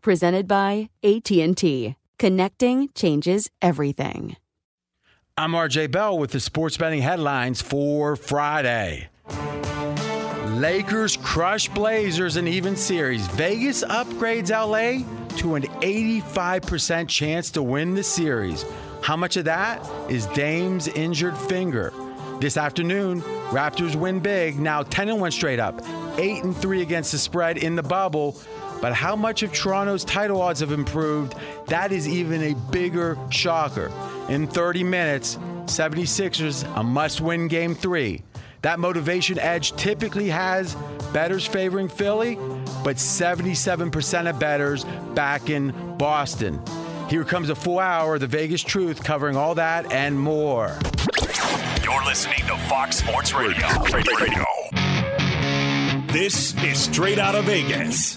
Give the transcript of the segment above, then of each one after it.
Presented by AT&T. Connecting changes everything. I'm RJ Bell with the sports betting headlines for Friday. Lakers crush Blazers in even series. Vegas upgrades LA to an 85% chance to win the series. How much of that is Dame's injured finger? This afternoon, Raptors win big, now 10 and 1 straight up, 8 and 3 against the spread in the bubble. But how much of Toronto's title odds have improved? That is even a bigger shocker. In 30 minutes, 76ers a must-win game 3. That motivation edge typically has bettors favoring Philly, but 77% of bettors back in Boston. Here comes a full hour of the Vegas Truth covering all that and more. You're listening to Fox Sports Radio. Radio. This is Straight Out of Vegas.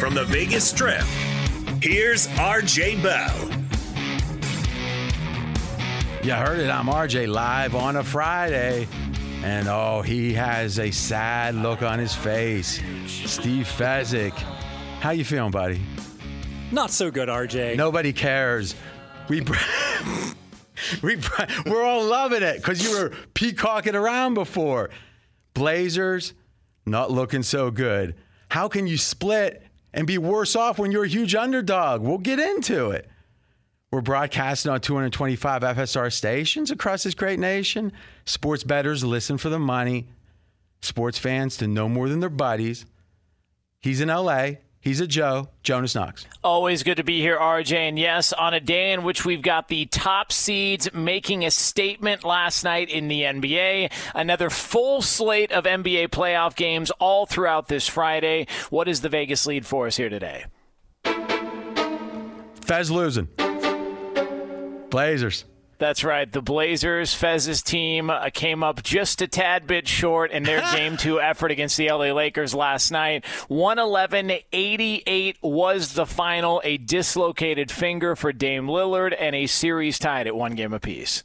From the Vegas Strip, here's RJ Bell. You heard it. I'm RJ live on a Friday. And oh, he has a sad look on his face. Steve Fezzik. How you feeling, buddy? Not so good, RJ. Nobody cares. We we we're all loving it because you were peacocking around before. Blazers not looking so good. How can you split and be worse off when you're a huge underdog? We'll get into it. We're broadcasting on 225 FSR stations across this great nation. Sports bettors listen for the money. Sports fans to know more than their buddies. He's in LA. He's a Joe, Jonas Knox. Always good to be here, RJ. And yes, on a day in which we've got the top seeds making a statement last night in the NBA, another full slate of NBA playoff games all throughout this Friday. What is the Vegas lead for us here today? Fez losing. Blazers. That's right. The Blazers, Fez's team, uh, came up just a tad bit short in their game two effort against the LA Lakers last night. 111 88 was the final. A dislocated finger for Dame Lillard and a series tied at one game apiece.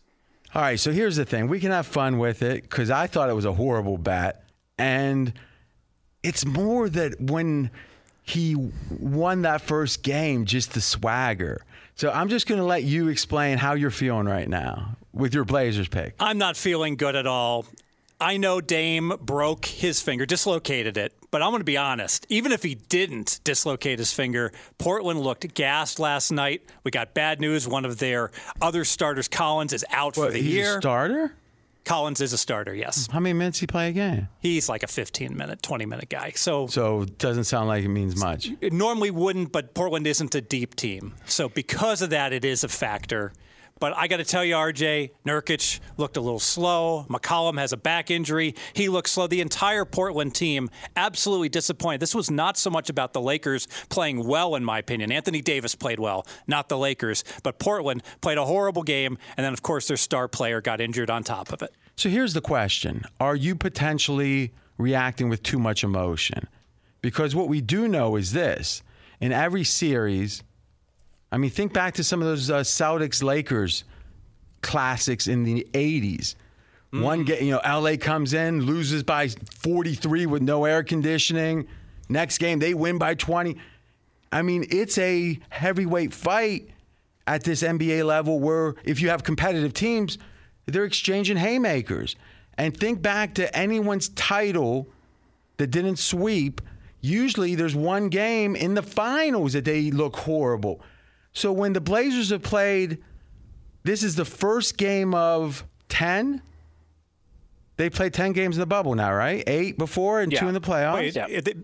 All right, so here's the thing. We can have fun with it because I thought it was a horrible bat. And it's more that when he won that first game, just the swagger. So I'm just going to let you explain how you're feeling right now with your Blazers pick. I'm not feeling good at all. I know Dame broke his finger, dislocated it, but I'm going to be honest. Even if he didn't dislocate his finger, Portland looked gassed last night. We got bad news. One of their other starters, Collins, is out What, for the he's year. a starter? Collins is a starter, yes. How many minutes he play a game? He's like a 15 minute, 20 minute guy. So So it doesn't sound like it means much. it normally wouldn't, but Portland isn't a deep team. So because of that, it is a factor. But I got to tell you, RJ, Nurkic looked a little slow. McCollum has a back injury. He looked slow. The entire Portland team absolutely disappointed. This was not so much about the Lakers playing well, in my opinion. Anthony Davis played well, not the Lakers. But Portland played a horrible game. And then, of course, their star player got injured on top of it. So here's the question Are you potentially reacting with too much emotion? Because what we do know is this in every series, I mean, think back to some of those uh, Celtics Lakers classics in the 80s. One Mm. get, you know, LA comes in, loses by 43 with no air conditioning. Next game, they win by 20. I mean, it's a heavyweight fight at this NBA level where if you have competitive teams, they're exchanging haymakers. And think back to anyone's title that didn't sweep. Usually there's one game in the finals that they look horrible. So when the Blazers have played, this is the first game of 10. They played 10 games in the bubble now, right? Eight before and two in the playoffs. Wait, it- it-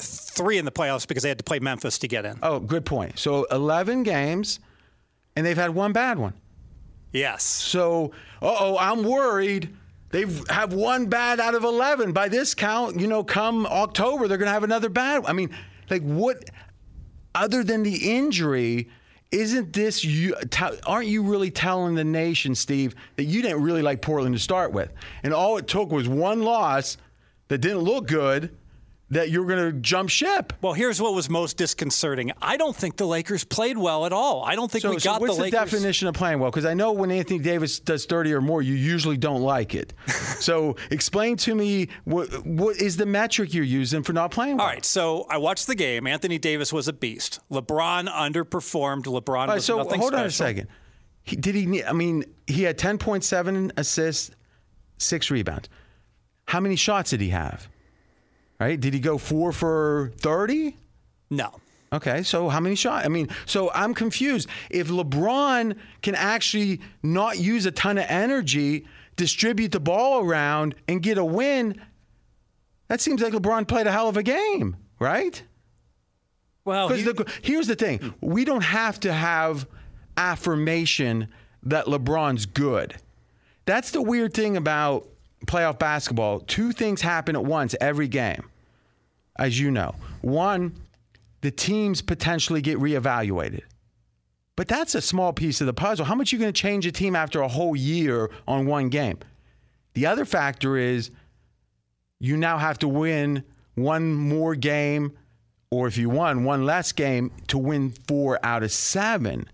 three in the playoffs because they had to play Memphis to get in. Oh, good point. So 11 games, and they've had one bad one. Yes. So, uh oh, I'm worried. They've have one bad out of 11. By this count, you know, come October, they're going to have another bad. I mean, like, what, other than the injury, isn't this, you? Aren't you really telling the nation, Steve, that you didn't really like Portland to start with? And all it took was one loss that didn't look good that you're going to jump ship. Well, here's what was most disconcerting. I don't think the Lakers played well at all. I don't think So, we so got what's the definition of playing well? Because I know when Anthony Davis does 30 or more, you usually don't like it. so explain to me what, what is the metric you're using for not playing well? All right, so I watched the game. Anthony Davis was a beast. LeBron underperformed. LeBron right, so hold on a second. He, did he? I mean, he had 10.7 assists, six rebounds. How many shots did he have? Right? Did he go four for 30? No. Okay, so how many shots? I mean, so I'm confused. If LeBron can actually not use a ton of energy, distribute the ball around, and get a win, that seems like LeBron played a hell of a game, right? Well, Because he- the, here's the thing: we don't have to have affirmation that LeBron's good. That's the weird thing about playoff basketball. Two things happen at once every game, as you know. One, the teams potentially get reevaluated. But that's a small piece of the puzzle. How much are you going to change a team after a whole year on one game? The other factor is you now have to win one more game, or if you won, one less game to win four out of seven.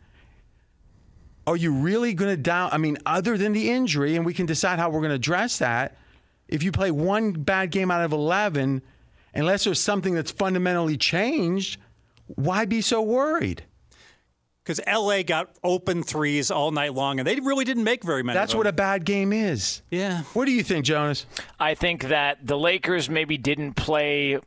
Are you really going to down? I mean, other than the injury, and we can decide how we're going to address that. If you play one bad game out of 11, unless there's something that's fundamentally changed, why be so worried? because LA got open threes all night long, and they really didn't make very many. That's of what a bad game is. Yeah. What do you think, Jonas? I think that the Lakers maybe didn't play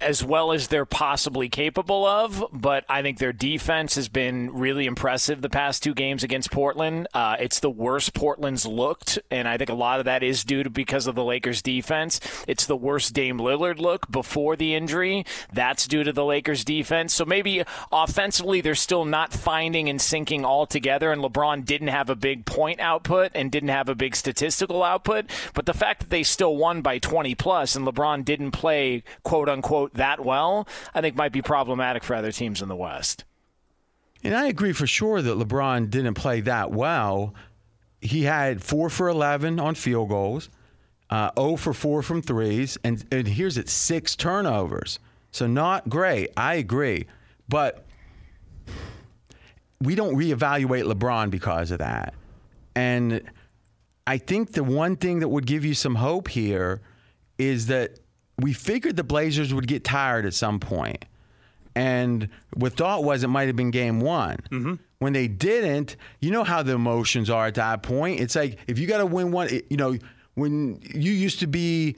as well as they're possibly capable of, but I think their defense has been really impressive the past two games against Portland. Uh, it's the worst Portland's looked, and I think a lot of that is due to because of the Lakers' defense. It's the worst Dame Lillard look before the injury. That's due to the Lakers' defense. So maybe offensively they're still not finding and sinking all together, and LeBron didn't have a big point output and didn't have a big statistical output. But the fact that they still won by 20 plus and LeBron didn't play quote unquote that well, I think might be problematic for other teams in the West. And I agree for sure that LeBron didn't play that well. He had four for 11 on field goals, uh, 0 for 4 from threes, and, and here's it six turnovers. So not great. I agree. But we don't reevaluate LeBron because of that. And I think the one thing that would give you some hope here is that we figured the Blazers would get tired at some point. And what thought was it might have been game one. Mm-hmm. When they didn't, you know how the emotions are at that point. It's like if you got to win one, you know, when you used to be,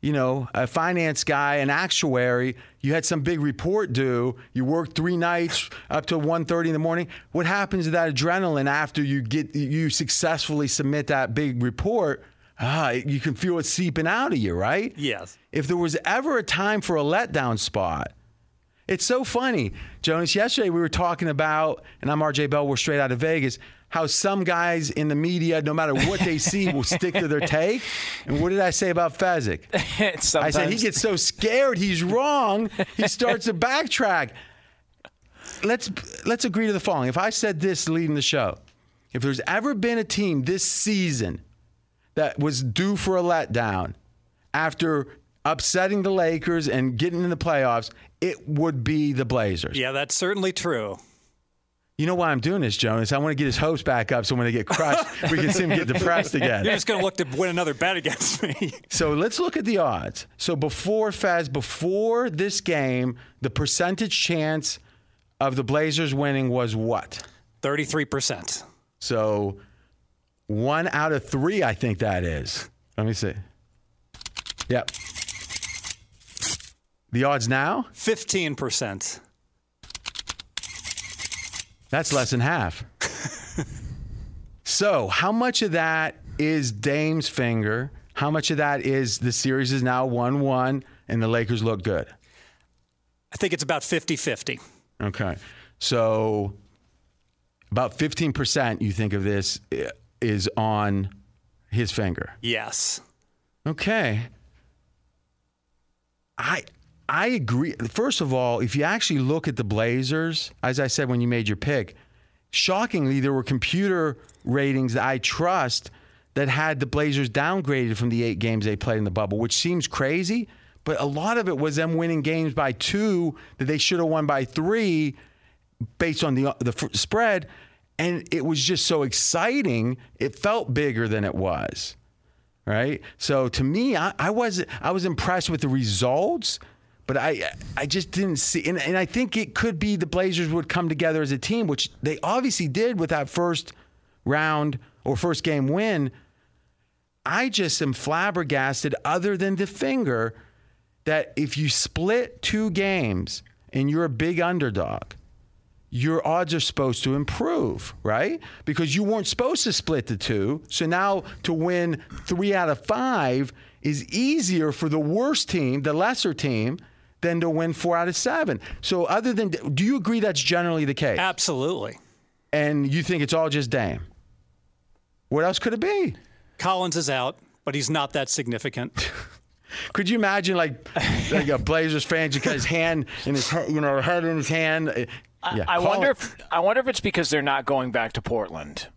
you know, a finance guy, an actuary, you had some big report due. You worked three nights up to 1.30 in the morning. What happens to that adrenaline after you get you successfully submit that big report? Ah, you can feel it seeping out of you, right? Yes. If there was ever a time for a letdown spot, it's so funny, Jonas. Yesterday we were talking about, and I'm RJ Bell. We're straight out of Vegas. How some guys in the media, no matter what they see, will stick to their take. And what did I say about Fezzik? I said he gets so scared he's wrong, he starts to backtrack. Let's let's agree to the following. If I said this leading the show, if there's ever been a team this season that was due for a letdown after upsetting the Lakers and getting in the playoffs, it would be the Blazers. Yeah, that's certainly true. You know why I'm doing this, Jonas? I want to get his hopes back up so when they get crushed, we can see him get depressed again. You're just going to look to win another bet against me. So let's look at the odds. So before Fez, before this game, the percentage chance of the Blazers winning was what? 33%. So one out of three, I think that is. Let me see. Yep. The odds now? 15%. That's less than half. so, how much of that is Dame's finger? How much of that is the series is now 1 1 and the Lakers look good? I think it's about 50 50. Okay. So, about 15% you think of this eh, is on his finger? Yes. Okay. I I agree. First of all, if you actually look at the Blazers, as I said when you made your pick, shockingly, there were computer ratings that I trust that had the Blazers downgraded from the eight games they played in the bubble, which seems crazy. But a lot of it was them winning games by two that they should have won by three based on the, uh, the f- spread. And it was just so exciting. It felt bigger than it was. Right. So to me, I, I was I was impressed with the results but I I just didn't see, and, and I think it could be the Blazers would come together as a team, which they obviously did with that first round or first game win. I just am flabbergasted, other than the finger, that if you split two games and you're a big underdog, your odds are supposed to improve, right? Because you weren't supposed to split the two. So now to win three out of five is easier for the worst team, the lesser team, than to win four out of seven. So, other than, do you agree that's generally the case? Absolutely. And you think it's all just Dame? What else could it be? Collins is out, but he's not that significant. could you imagine, like, like a Blazers fan, just got his hand in his, you know, head in his hand? Yeah. I, I wonder if I wonder if it's because they're not going back to Portland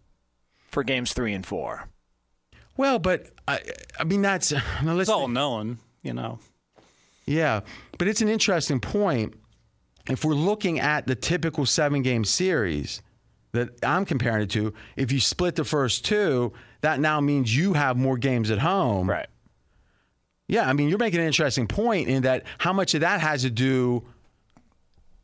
for games three and four. Well, but I, I mean that's it's all known, you know. Yeah, but it's an interesting point. If we're looking at the typical seven game series that I'm comparing it to, if you split the first two, that now means you have more games at home. Right. Yeah, I mean, you're making an interesting point in that how much of that has to do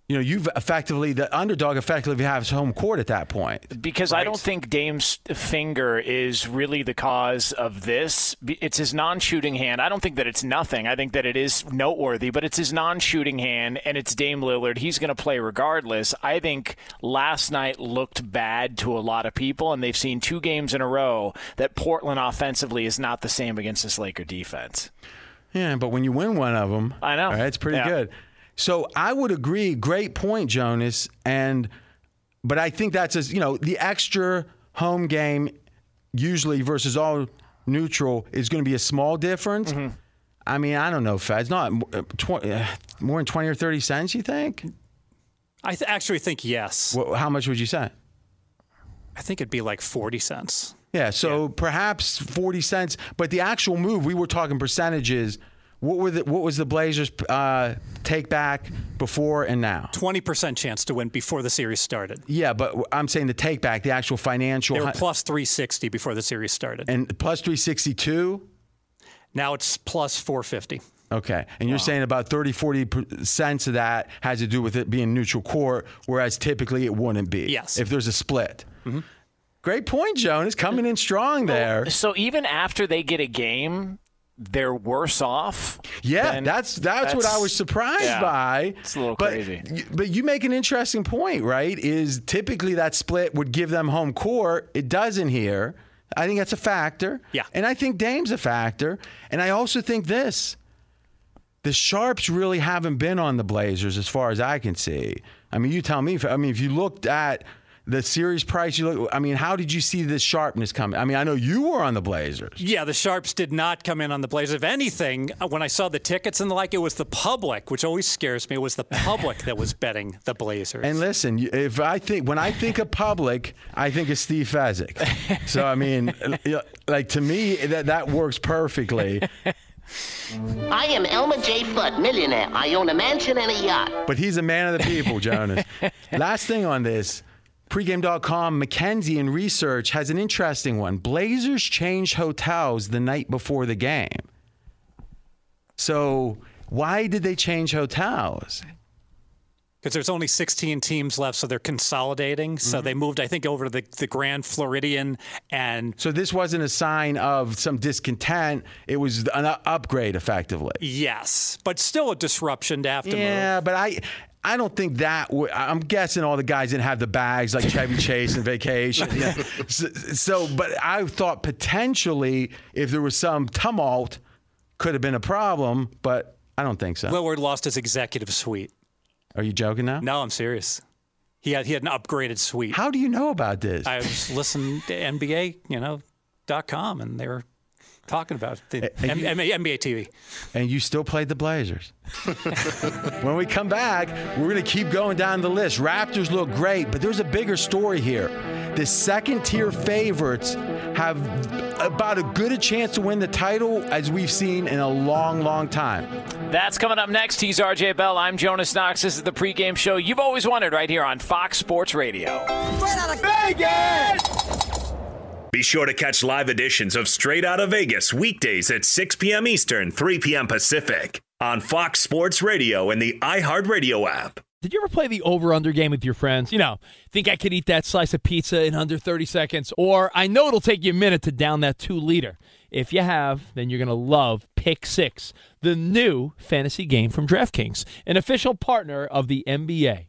you know, you've effectively the underdog effectively has home court at that point. Because right. I don't think Dame's finger is really the cause of this. It's his non-shooting hand. I don't think that it's nothing. I think that it is noteworthy, but it's his non-shooting hand and it's Dame Lillard. He's going to play regardless. I think last night looked bad to a lot of people, and they've seen two games in a row that Portland offensively is not the same against this Laker defense. Yeah, but when you win one of them, I know right, it's pretty yeah. good. So I would agree. Great point, Jonas. And but I think that's as you know the extra home game usually versus all neutral is going to be a small difference. Mm-hmm. I mean, I don't know, Feds. Not uh, 20, uh, more than twenty or thirty cents. You think? I th- actually think yes. Well, how much would you say? I think it'd be like forty cents. Yeah, so yeah. perhaps forty cents. But the actual move, we were talking percentages What were the what was the Blazers uh, take back before and now? Twenty percent chance to win before the series started. Yeah, but I'm saying the take back, the actual financial. They were plus three sixty before the series started, and plus three sixty two. Now it's plus four fifty. Okay. And you're wow. saying about 30, 40 cents of that has to do with it being neutral court, whereas typically it wouldn't be. Yes. If there's a split. Mm-hmm. Great point, Jonas. Coming in strong there. So even after they get a game, they're worse off. Yeah, that's, that's, that's what I was surprised yeah, by. It's a little but, crazy. But you make an interesting point, right? Is typically that split would give them home court. It doesn't here. I think that's a factor. Yeah. And I think Dame's a factor. And I also think this the Sharps really haven't been on the Blazers as far as I can see. I mean, you tell me. If, I mean, if you looked at the series price, you look. I mean, how did you see this sharpness coming? I mean, I know you were on the Blazers. Yeah, the Sharps did not come in on the Blazers. If anything, uh, when I saw the tickets and the like, it was the public, which always scares me. It was the public that was betting the Blazers. And listen, if I think when I think of public, I think of Steve Fezzik. So I mean, like to me, that that works perfectly. I am Elmer J. Fudd, millionaire. I own a mansion and a yacht. But he's a man of the people, Jonas. Last thing on this. Pregame.com, McKenzie in research has an interesting one. Blazers changed hotels the night before the game. So, why did they change hotels? because there's only 16 teams left, so they're consolidating. Mm-hmm. So they moved, I think, over to the, the Grand Floridian. And so this wasn't a sign of some discontent; it was an upgrade, effectively. Yes, but still a disruption to have to yeah, move. but I. I don't think that. I'm guessing all the guys didn't have the bags like Chevy Chase and vacation. Yeah. So, so, but I thought potentially if there was some tumult, could have been a problem. But I don't think so. Lillard lost his executive suite. Are you joking now? No, I'm serious. He had he had an upgraded suite. How do you know about this? I was listening to NBA, you know, dot com, and they were talking about the M- you, NBA TV. And you still played the Blazers. when we come back, we're going to keep going down the list. Raptors look great, but there's a bigger story here. The second tier favorites have about as good a chance to win the title as we've seen in a long, long time. That's coming up next. He's RJ Bell. I'm Jonas Knox. This is the pregame show you've always wanted right here on Fox Sports Radio. Straight out of Vegas! Be sure to catch live editions of Straight Out of Vegas weekdays at 6 p.m. Eastern, 3 p.m. Pacific on Fox Sports Radio and the iHeartRadio app. Did you ever play the over under game with your friends? You know, think I could eat that slice of pizza in under 30 seconds? Or I know it'll take you a minute to down that two liter. If you have, then you're going to love Pick Six, the new fantasy game from DraftKings, an official partner of the NBA.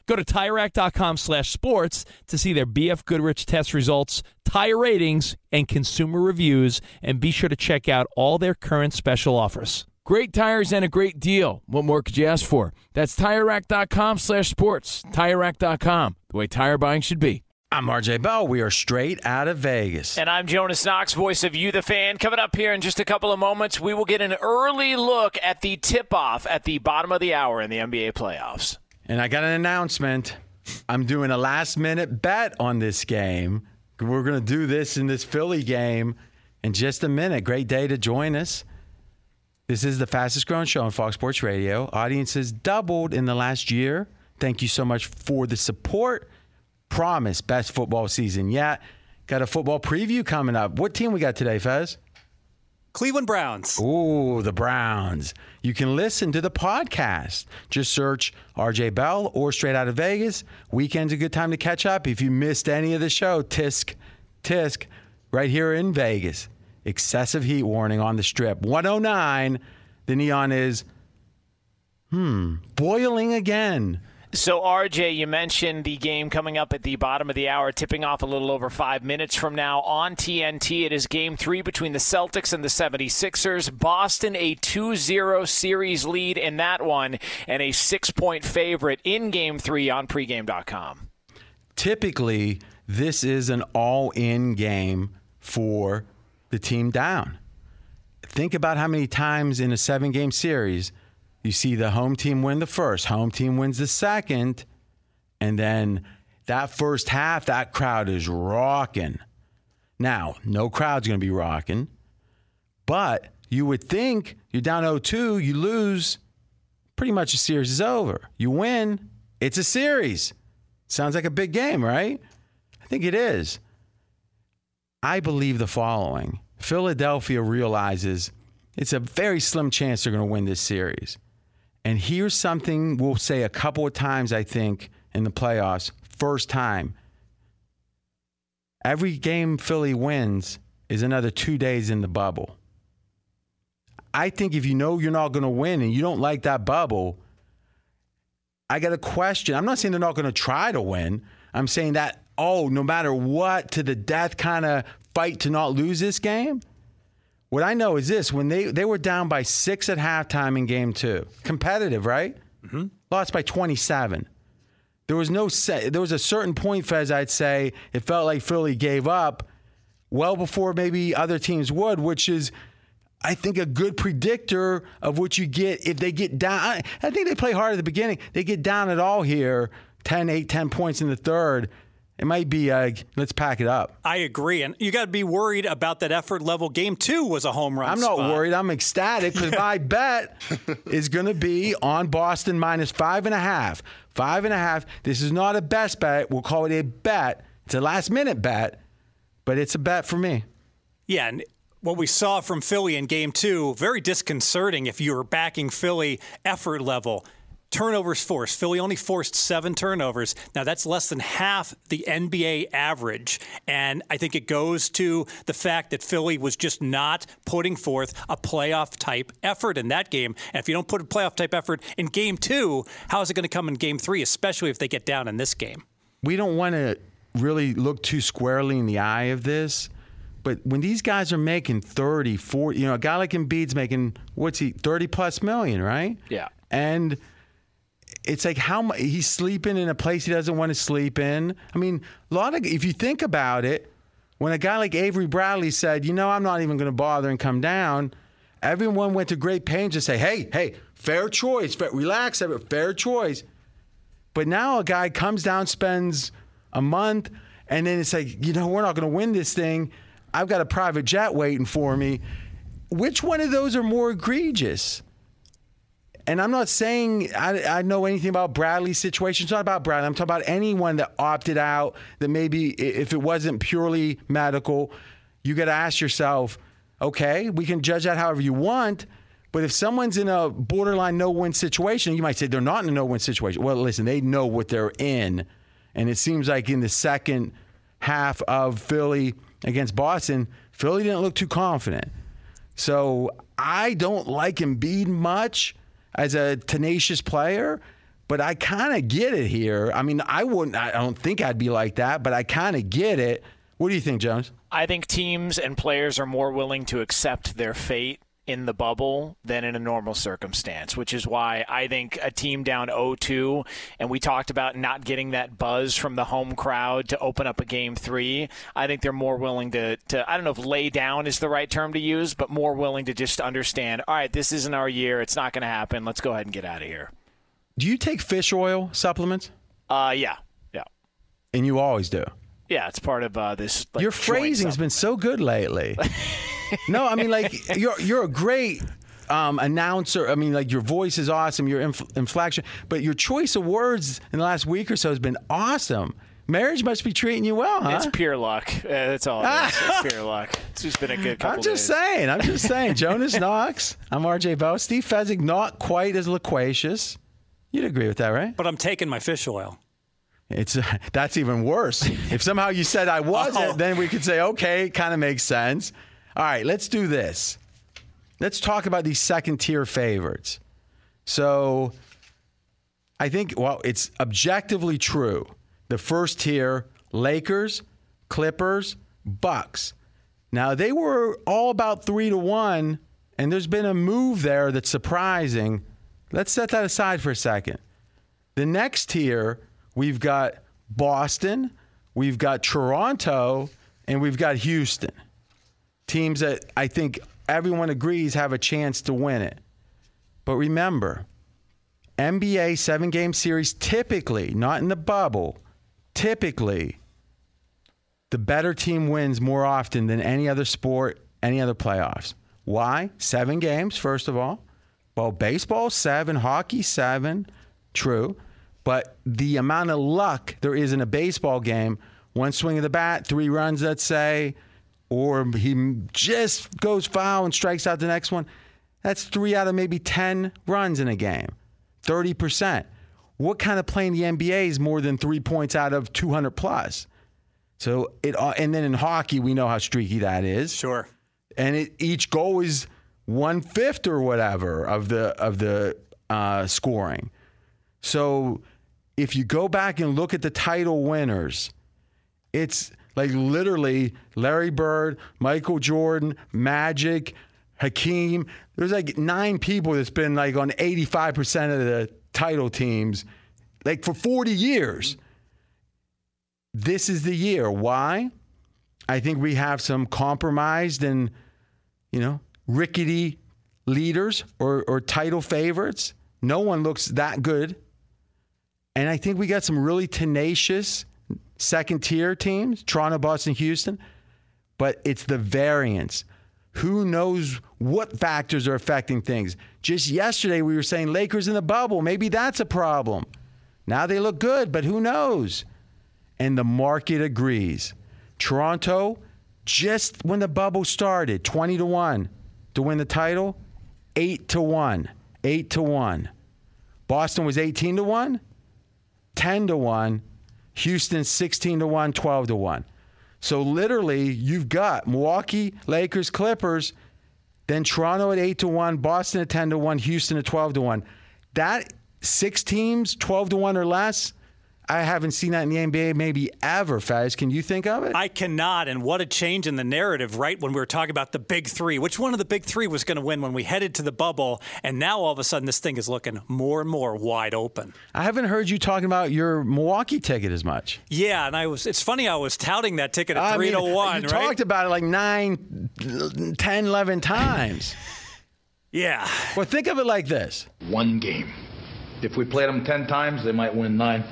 Go to TireRack.com slash sports to see their BF Goodrich test results, tire ratings, and consumer reviews, and be sure to check out all their current special offers. Great tires and a great deal. What more could you ask for? That's TireRack.com slash sports. TireRack.com, the way tire buying should be. I'm RJ Bell. We are straight out of Vegas. And I'm Jonas Knox, voice of You, the fan. Coming up here in just a couple of moments, we will get an early look at the tip off at the bottom of the hour in the NBA playoffs. And I got an announcement. I'm doing a last minute bet on this game. We're going to do this in this Philly game in just a minute. Great day to join us. This is the fastest growing show on Fox Sports Radio. Audiences doubled in the last year. Thank you so much for the support. Promise, best football season yet. Got a football preview coming up. What team we got today, Fez? Cleveland Browns. Ooh, the Browns. You can listen to the podcast. Just search RJ Bell or Straight Out of Vegas. Weekend's a good time to catch up. If you missed any of the show, tisk, tisk, right here in Vegas. Excessive heat warning on the strip. 109. The neon is, hmm, boiling again. So, RJ, you mentioned the game coming up at the bottom of the hour, tipping off a little over five minutes from now on TNT. It is game three between the Celtics and the 76ers. Boston, a 2 0 series lead in that one, and a six point favorite in game three on pregame.com. Typically, this is an all in game for the team down. Think about how many times in a seven game series you see the home team win the first, home team wins the second, and then that first half, that crowd is rocking. Now, no crowd's going to be rocking, but you would think you're down 0 2, you lose, pretty much the series is over. You win, it's a series. Sounds like a big game, right? I think it is. I believe the following Philadelphia realizes it's a very slim chance they're going to win this series. And here's something we'll say a couple of times, I think, in the playoffs. First time. Every game Philly wins is another two days in the bubble. I think if you know you're not going to win and you don't like that bubble, I got a question. I'm not saying they're not going to try to win. I'm saying that, oh, no matter what, to the death kind of fight to not lose this game. What I know is this: when they they were down by six at halftime in game two, competitive, right? Mm-hmm. Lost by 27. There was no set. There was a certain point, Fez. I'd say it felt like Philly gave up well before maybe other teams would, which is. I think a good predictor of what you get if they get down. I think they play hard at the beginning. They get down at all here, 10, 8, 10 points in the third, it might be uh, let's pack it up. I agree, and you got to be worried about that effort level. Game two was a home run. I'm not spot. worried. I'm ecstatic because my bet is going to be on Boston minus five and a half. Five and a half. This is not a best bet. We'll call it a bet. It's a last minute bet, but it's a bet for me. Yeah, and what we saw from Philly in game two, very disconcerting if you were backing Philly effort level. Turnovers forced. Philly only forced seven turnovers. Now, that's less than half the NBA average. And I think it goes to the fact that Philly was just not putting forth a playoff type effort in that game. And if you don't put a playoff type effort in game two, how is it going to come in game three, especially if they get down in this game? We don't want to really look too squarely in the eye of this. But when these guys are making 30, 40, you know, a guy like Embiid's making, what's he, 30 plus million, right? Yeah. And it's like how much he's sleeping in a place he doesn't want to sleep in. I mean, a lot of, if you think about it, when a guy like Avery Bradley said, you know, I'm not even going to bother and come down, everyone went to great pains to say, hey, hey, fair choice, fair, relax, fair choice. But now a guy comes down, spends a month, and then it's like, you know, we're not going to win this thing. I've got a private jet waiting for me. Which one of those are more egregious? And I'm not saying I, I, know anything about Bradley's situation. It's not about Bradley. I'm talking about anyone that opted out, that maybe if it wasn't purely medical, you got to ask yourself, okay, we can judge that however you want. But if someone's in a borderline no win situation, you might say they're not in a no win situation. Well, listen, they know what they're in. And it seems like in the second half of Philly against Boston, Philly didn't look too confident. So I don't like Embiid much as a tenacious player, but I kind of get it here. I mean, I wouldn't, I don't think I'd be like that, but I kind of get it. What do you think, Jones? I think teams and players are more willing to accept their fate in the bubble than in a normal circumstance, which is why I think a team down 0-2, and we talked about not getting that buzz from the home crowd to open up a game three. I think they're more willing to, to I don't know if lay down is the right term to use, but more willing to just understand, all right, this isn't our year. It's not going to happen. Let's go ahead and get out of here. Do you take fish oil supplements? Uh, yeah, yeah. And you always do? Yeah, it's part of uh, this. Like, Your phrasing's been so good lately. no, I mean like you're you're a great um, announcer. I mean, like your voice is awesome, your inf- inflection, but your choice of words in the last week or so has been awesome. Marriage must be treating you well, huh? It's pure luck. Uh, that's all. It is. it's pure luck. It's just been a good couple. I'm just days. saying. I'm just saying. Jonas Knox. I'm RJ Bell. Steve Fezzik, not quite as loquacious. You'd agree with that, right? But I'm taking my fish oil. It's uh, that's even worse. if somehow you said I wasn't, Oh. then we could say okay, kind of makes sense. All right, let's do this. Let's talk about these second tier favorites. So, I think well, it's objectively true. The first tier: Lakers, Clippers, Bucks. Now they were all about three to one, and there's been a move there that's surprising. Let's set that aside for a second. The next tier, we've got Boston, we've got Toronto, and we've got Houston. Teams that I think everyone agrees have a chance to win it. But remember, NBA seven game series typically, not in the bubble, typically, the better team wins more often than any other sport, any other playoffs. Why? Seven games, first of all. Well, baseball, seven, hockey, seven. True. But the amount of luck there is in a baseball game, one swing of the bat, three runs, let's say, or he just goes foul and strikes out the next one, that's three out of maybe 10 runs in a game, 30%. What kind of play in the NBA is more than three points out of 200 plus? So it, uh, and then in hockey, we know how streaky that is. Sure. And it, each goal is one fifth or whatever of the of the uh, scoring. So if you go back and look at the title winners, it's like literally Larry Bird, Michael Jordan, Magic, Hakeem. There's like nine people that's been like on 85% of the title teams, like for 40 years. This is the year. Why? I think we have some compromised and, you know, rickety leaders or, or title favorites. No one looks that good. And I think we got some really tenacious, second tier teams, Toronto, Boston, Houston, but it's the variance. Who knows what factors are affecting things? Just yesterday, we were saying Lakers in the bubble. Maybe that's a problem. Now they look good, but who knows? And the market agrees. Toronto, just when the bubble started, 20 to 1 to win the title, 8 to 1. 8 to 1. Boston was 18 to 1, 10 to 1. Houston 16 to 1, 12 to 1. So literally, you've got Milwaukee, Lakers, Clippers, then Toronto at 8 to 1, Boston at 10 to 1, Houston at 12 to 1. That six teams, 12 to 1 or less, I haven't seen that in the NBA maybe ever, Fez. Can you think of it? I cannot. And what a change in the narrative, right? When we were talking about the big three, which one of the big three was going to win when we headed to the bubble? And now all of a sudden, this thing is looking more and more wide open. I haven't heard you talking about your Milwaukee ticket as much. Yeah, and I was. It's funny. I was touting that ticket at I three mean, to one. You right? talked about it like nine, 10, 11 times. yeah. Well, think of it like this one game. If we played them 10 times, they might win nine,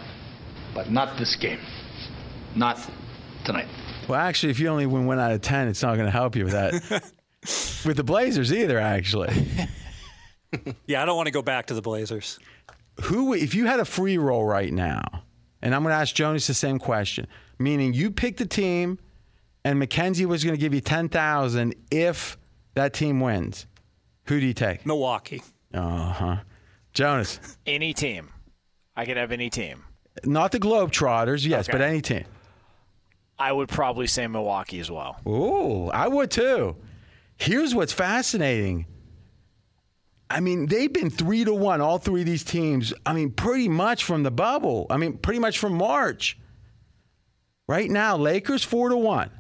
but not this game. Not tonight. Well, actually, if you only win one out of 10, it's not going to help you with that. with the Blazers either, actually. yeah, I don't want to go back to the Blazers. Who, if you had a free roll right now, and I'm going to ask Jonas the same question, meaning you picked a team and McKenzie was going to give you 10,000 if that team wins, who do you take? Milwaukee. Uh huh. Jonas. Any team. I could have any team. Not the Globetrotters, yes, Okay. but any team. I would probably say Milwaukee as well. Ooh, I would too. Here's what's fascinating. I mean, they've been three to one, all three of these teams. I mean, pretty much from the bubble. I mean, pretty much from March. Right now, Lakers four to one.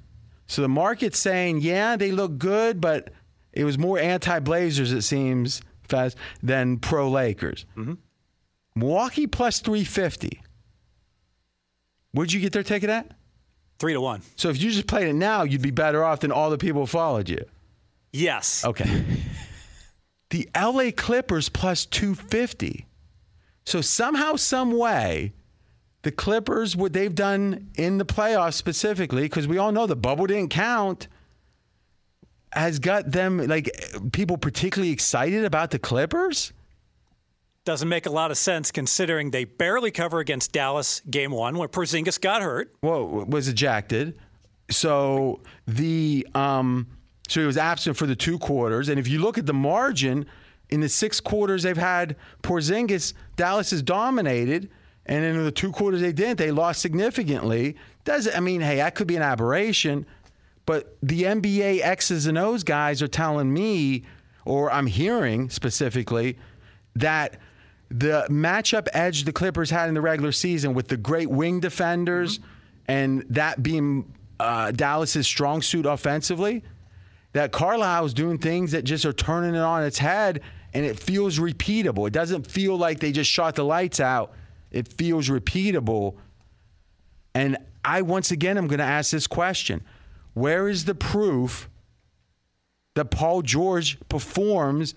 So the market's saying, yeah, they look good, but it was more anti Blazers, it seems, fast than pro Lakers. Mm-hmm. Milwaukee plus 350. Where'd you get their ticket at? Three to one. So if you just played it now, you'd be better off than all the people who followed you. Yes. Okay. the LA Clippers plus 250. So somehow, some way, the Clippers, what they've done in the playoffs specifically, because we all know the bubble didn't count, has got them like people particularly excited about the Clippers. Doesn't make a lot of sense considering they barely cover against Dallas game one where Porzingis got hurt. Well, was ejected. So the um, so he was absent for the two quarters. And if you look at the margin in the six quarters they've had Porzingis, Dallas has dominated. And in the two quarters they didn't, they lost significantly. Does I mean, hey, that could be an aberration, but the NBA X's and O's guys are telling me, or I'm hearing specifically, that the matchup edge the Clippers had in the regular season with the great wing defenders and that being uh, Dallas's strong suit offensively, that Carlisle is doing things that just are turning it on its head and it feels repeatable. It doesn't feel like they just shot the lights out. It feels repeatable. And I once again am going to ask this question. Where is the proof that Paul George performs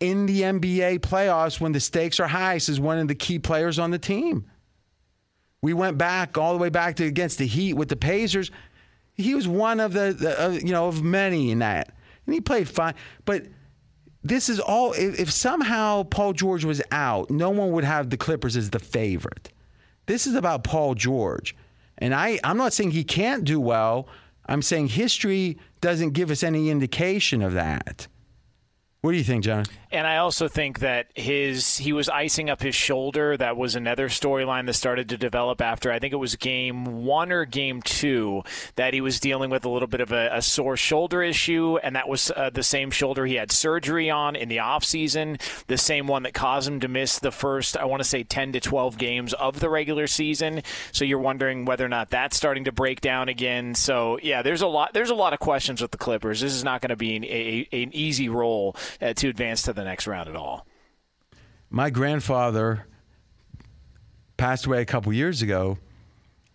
in the NBA playoffs when the stakes are highest as one of the key players on the team. We went back all the way back to against the Heat with the Pacers. He was one of the, the uh, you know of many in that, and he played fine. But this is all. If, if somehow Paul George was out, no one would have the Clippers as the favorite. This is about Paul George, and I I'm not saying he can't do well. I'm saying history doesn't give us any indication of that. What do you think, John? And I also think that his he was icing up his shoulder. That was another storyline that started to develop after I think it was game one or game two that he was dealing with a little bit of a, a sore shoulder issue, and that was uh, the same shoulder he had surgery on in the off season, the same one that caused him to miss the first I want to say ten to twelve games of the regular season. So you're wondering whether or not that's starting to break down again. So yeah, there's a lot there's a lot of questions with the Clippers. This is not going to be an, a, an easy role uh, to advance to the next round at all. My grandfather passed away a couple years ago.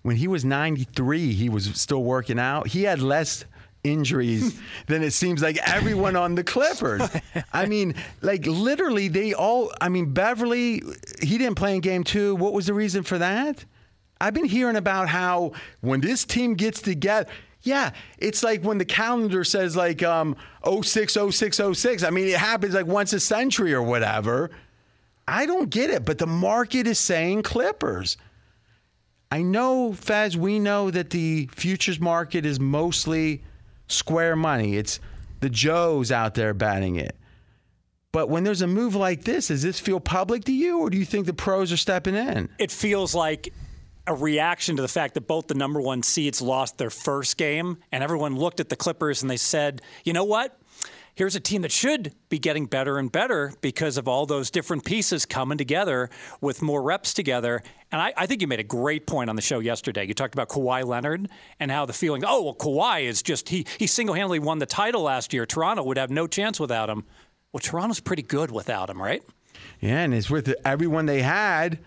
When he was 93, he was still working out. He had less injuries than it seems like everyone on the Clippers. I mean, like literally, they all. I mean, Beverley, he didn't play in game two. What was the reason for that? I've been hearing about how when this team gets together, yeah, it's like when the calendar says like um 06, 06, 06. I mean, it happens like once a century or whatever. I don't get it, but the market is saying Clippers. I know, Fez, we know that the futures market is mostly square money. It's the Joes out there batting it. But when there's a move like this, does this feel public to you, or do you think the pros are stepping in? It feels like a reaction to the fact that both the number one seeds lost their first game, and everyone looked at the Clippers and they said, you know what? Here's a team that should be getting better and better because of all those different pieces coming together with more reps together. And I, I think you made a great point on the show yesterday. You talked about Kawhi Leonard and how the feeling, oh, well, Kawhi is just, he, he single handedly won the title last year. Toronto would have no chance without him. Well, Toronto's pretty good without him, right? Yeah, and it's with everyone they had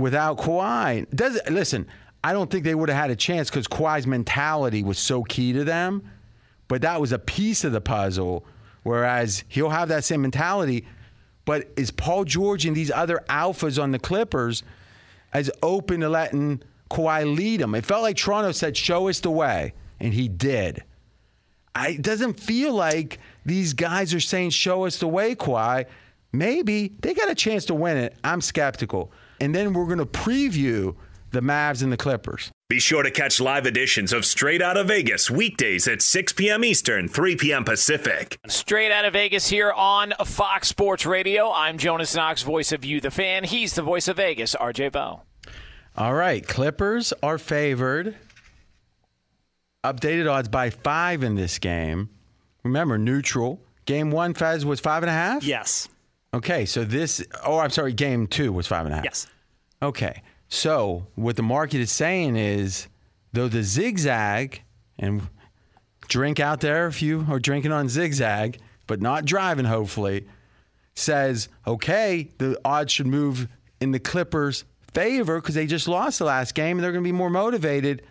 without Kawhi. Does listen? I don't think they would have had a chance because Kawhi's mentality was so key to them. But that was a piece of the puzzle. Whereas he'll have that same mentality. But is Paul George and these other alphas on the Clippers as open to letting Kawhi lead them? It felt like Toronto said, "Show us the way," and he did. I, it doesn't feel like these guys are saying, "Show us the way, Kawhi." Maybe they got a chance to win it. I'm skeptical. And then we're going to preview the Mavs and the Clippers. Be sure to catch live editions of Straight Out of Vegas weekdays at 6 p.m. Eastern, 3 p.m. Pacific. Straight out of Vegas here on Fox Sports Radio. I'm Jonas Knox, voice of You, the fan. He's the voice of Vegas, RJ Bell. All right, Clippers are favored. Updated odds by five in this game. Remember, neutral. Game one, Fez was five and a half? Yes. Okay, so this, oh, I'm sorry, game two was five and a half. Yes. Okay, so what the market is saying is, though the zigzag, and drink out there if you are drinking on zigzag, but not driving, hopefully, says, okay, the odds should move in the Clippers' favor because they just lost the last game and they're going to be more motivated.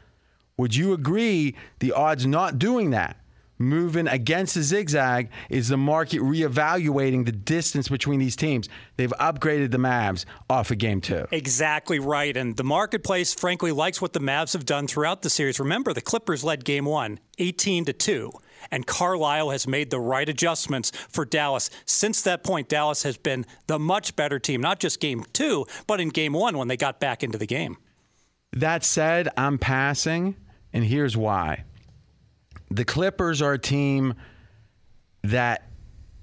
Would you agree the odds not doing that? Moving against the zigzag is the market reevaluating the distance between these teams. They've upgraded the Mavs off of game two. Exactly right. And the marketplace, frankly, likes what the Mavs have done throughout the series. Remember, the Clippers led game one, 18 to 2. And Carlisle has made the right adjustments for Dallas. Since that point, Dallas has been the much better team, not just game two, but in game one when they got back into the game. That said, I'm passing, and here's why the Clippers are a team that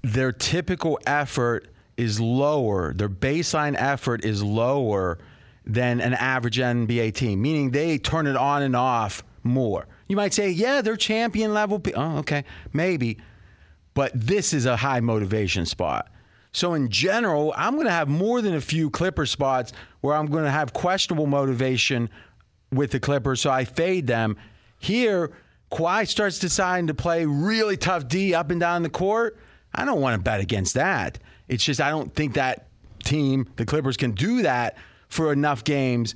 their typical effort is lower, their baseline effort is lower than an average NBA team, meaning they turn it on and off more. You might say, yeah, they're champion level. Oh, okay, maybe. But this is a high motivation spot. So, in general, I'm going to have more than a few Clipper spots where I'm going to have questionable motivation with the Clippers. So I fade them. Here, Kawhi starts deciding to play really tough D up and down the court, I don't want to bet against that. It's just I don't think that team, the Clippers, can do that for enough games.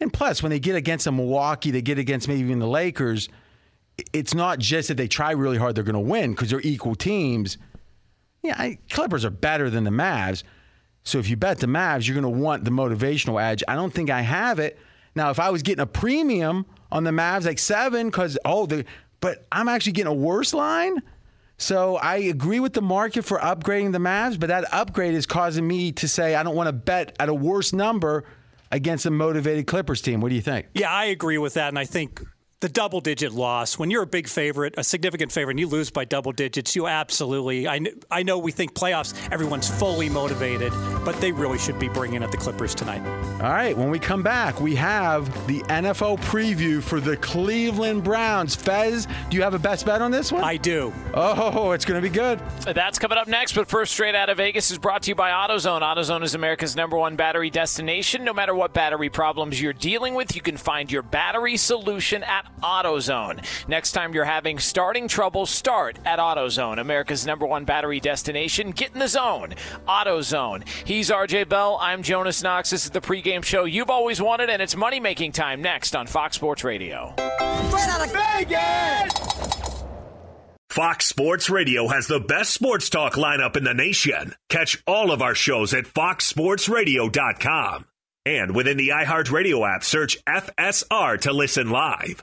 And plus, when they get against a Milwaukee, they get against maybe even the Lakers, it's not just that they try really hard, they're going to win because they're equal teams. Yeah, I, Clippers are better than the Mavs. So if you bet the Mavs, you're going to want the motivational edge. I don't think I have it. Now, if I was getting a premium on the Mavs, like seven, because oh, the but I'm actually getting a worse line. So I agree with the market for upgrading the Mavs, but that upgrade is causing me to say I don't want to bet at a worse number against a motivated Clippers team. What do you think? Yeah, I agree with that, and I think the double digit loss when you're a big favorite a significant favorite and you lose by double digits you absolutely I, I know we think playoffs everyone's fully motivated but they really should be bringing at the clippers tonight. All right when we come back we have the nfl preview for the cleveland browns. Fez do you have a best bet on this one? I do. Oh it's going to be good. That's coming up next but first straight out of vegas is brought to you by autozone. Autozone is america's number one battery destination. No matter what battery problems you're dealing with you can find your battery solution at AutoZone. Next time you're having starting trouble, start at AutoZone, America's number one battery destination. Get in the zone. AutoZone. He's RJ Bell. I'm Jonas Knox. This is the pregame show you've always wanted, and it's money making time next on Fox Sports Radio. Straight out of Vegas! Fox Sports Radio has the best sports talk lineup in the nation. Catch all of our shows at foxsportsradio.com. And within the iHeartRadio app, search FSR to listen live.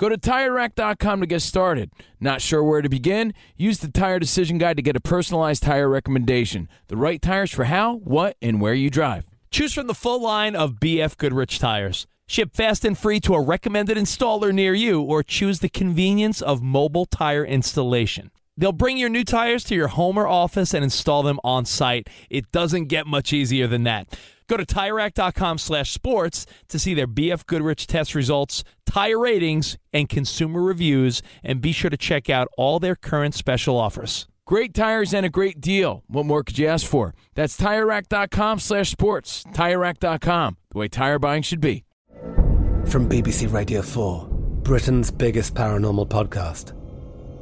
Go to TireRack.com to get started. Not sure where to begin? Use the Tire Decision Guide to get a personalized tire recommendation. The right tires for how, what, and where you drive. Choose from the full line of BF Goodrich tires. Ship fast and free to a recommended installer near you, or choose the convenience of mobile tire installation. They'll bring your new tires to your home or office and install them on site. It doesn't get much easier than that. Go to TireRack.com slash sports to see their BF Goodrich test results, tire ratings, and consumer reviews, and be sure to check out all their current special offers. Great tires and a great deal. What more could you ask for? That's TireRack.com slash sports. TireRack.com, the way tire buying should be. From BBC Radio 4, Britain's biggest paranormal podcast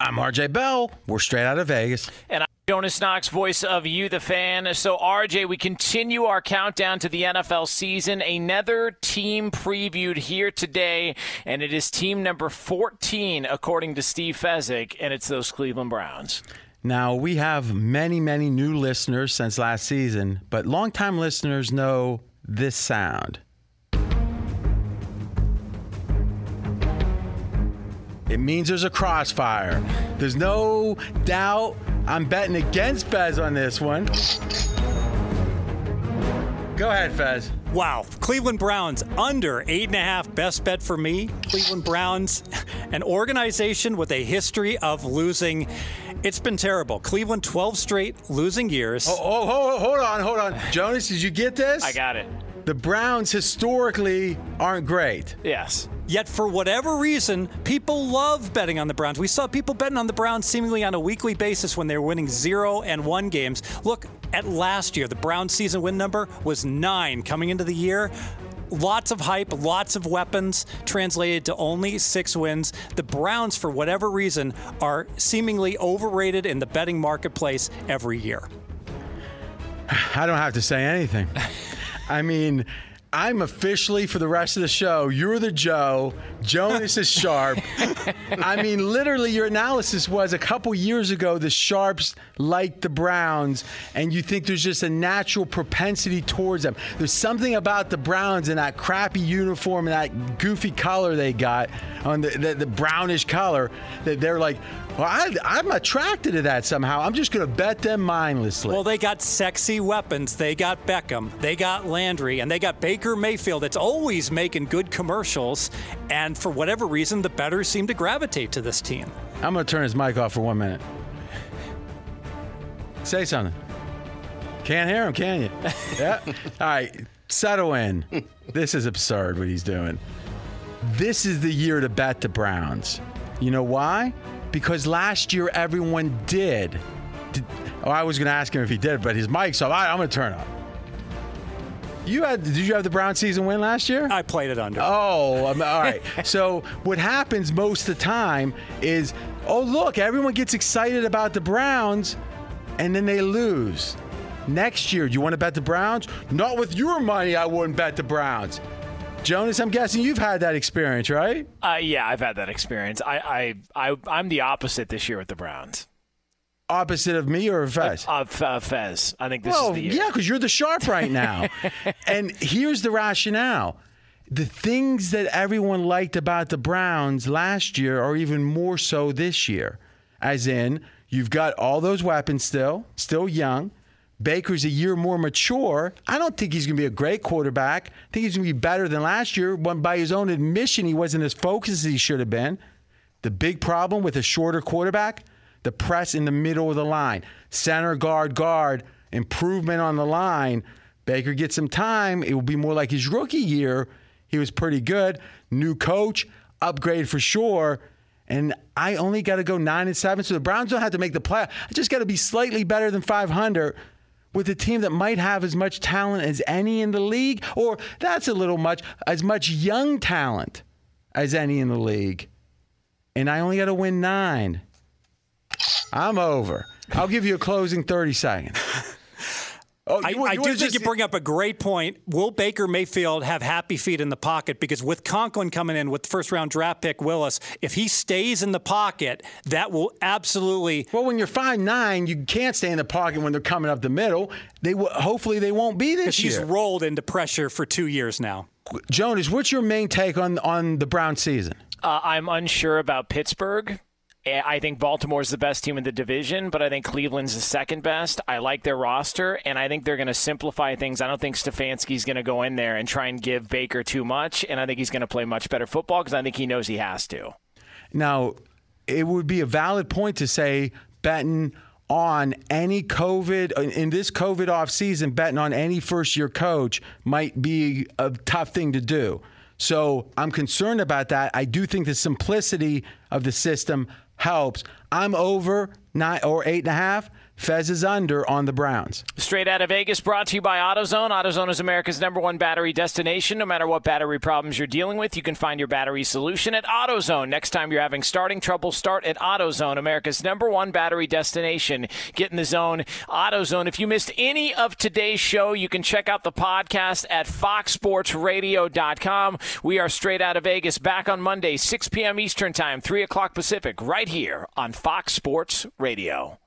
I'm RJ Bell. We're straight out of Vegas. And I'm Jonas Knox, voice of You, the fan. So, RJ, we continue our countdown to the NFL season. Another team previewed here today, and it is team number 14, according to Steve Fezzik, and it's those Cleveland Browns. Now, we have many, many new listeners since last season, but longtime listeners know this sound. It means there's a crossfire. There's no doubt I'm betting against Fez on this one. Go ahead, Fez. Wow. Cleveland Browns under eight and a half. Best bet for me. Cleveland Browns, an organization with a history of losing. It's been terrible. Cleveland 12 straight losing years. Oh, oh, oh, hold on, hold on. Jonas, did you get this? I got it. The Browns historically aren't great. Yes. Yet, for whatever reason, people love betting on the Browns. We saw people betting on the Browns seemingly on a weekly basis when they were winning zero and one games. Look at last year. The Browns season win number was nine coming into the year. Lots of hype, lots of weapons, translated to only six wins. The Browns, for whatever reason, are seemingly overrated in the betting marketplace every year. I don't have to say anything. I mean, I'm officially for the rest of the show. You're the Joe. Jonas is sharp. I mean, literally, your analysis was a couple years ago the Sharps like the Browns, and you think there's just a natural propensity towards them. There's something about the Browns and that crappy uniform and that goofy color they got on the, the, the brownish color that they're like, well, I, I'm attracted to that somehow. I'm just going to bet them mindlessly. Well, they got sexy weapons. They got Beckham, they got Landry, and they got Baker Mayfield that's always making good commercials. And for whatever reason, the bettors seem to gravitate to this team. I'm going to turn his mic off for one minute. Say something. Can't hear him, can you? yeah. All right. Settle in. This is absurd what he's doing. This is the year to bet the Browns. You know why? Because last year everyone did. did oh, I was going to ask him if he did, but his mic's off. Right, I'm going to turn up. You had? Did you have the Brown season win last year? I played it under. Oh, um, all right. so what happens most of the time is, oh look, everyone gets excited about the Browns, and then they lose. Next year, do you want to bet the Browns? Not with your money. I wouldn't bet the Browns. Jonas, I'm guessing you've had that experience, right? Uh, yeah, I've had that experience. I, I, I, I'm the opposite this year with the Browns. Opposite of me or Fez? Uh, uh, Fez. I think this well, is the year. yeah, because you're the sharp right now. and here's the rationale. The things that everyone liked about the Browns last year are even more so this year. As in, you've got all those weapons still, still young. Baker's a year more mature. I don't think he's going to be a great quarterback. I think he's going to be better than last year. When by his own admission, he wasn't as focused as he should have been. The big problem with a shorter quarterback, the press in the middle of the line, center guard guard, improvement on the line. Baker gets some time. It will be more like his rookie year. He was pretty good. New coach, upgrade for sure. And I only got to go nine and seven, so the Browns don't have to make the play. I just got to be slightly better than 500 with a team that might have as much talent as any in the league, or that's a little much, as much young talent as any in the league. And I only got to win nine. I'm over. I'll give you a closing 30 seconds. Oh, I, I do think you bring up a great point. Will Baker Mayfield have happy feet in the pocket? Because with Conklin coming in with first round draft pick Willis, if he stays in the pocket, that will absolutely. Well, when you're five nine, you can't stay in the pocket when they're coming up the middle. They hopefully they won't be this year. He's rolled into pressure for two years now. Jonas, what's your main take on on the Brown season? Uh, I'm unsure about Pittsburgh. Eh, I think Baltimore's the best team in the division, but I think Cleveland's the second best. I like their roster, and I think they're going to simplify things. I don't think Stefanski's going to go in there and try and give Baker too much, and I think he's going to play much better football because I think he knows he has to. Now, it would be a valid point to say betting on any COVID in this COVID offseason, betting on any first year coach might be a tough thing to do. So I'm concerned about that. I do think the simplicity of the system helps. I'm over nine or eight and a half. Fez is under on the Browns. Straight out of Vegas, brought to you by AutoZone. AutoZone is America's number one battery destination. No matter what battery problems you're dealing with, you can find your battery solution at AutoZone. Next time you're having starting trouble, start at AutoZone, America's number one battery destination. Get in the zone. AutoZone. If you missed any of today's show, you can check out the podcast at foxsportsradio.com. We are straight out of Vegas, back on Monday, 6 p.m. Eastern Time, 3 o'clock Pacific, right here on Fox Sports Radio.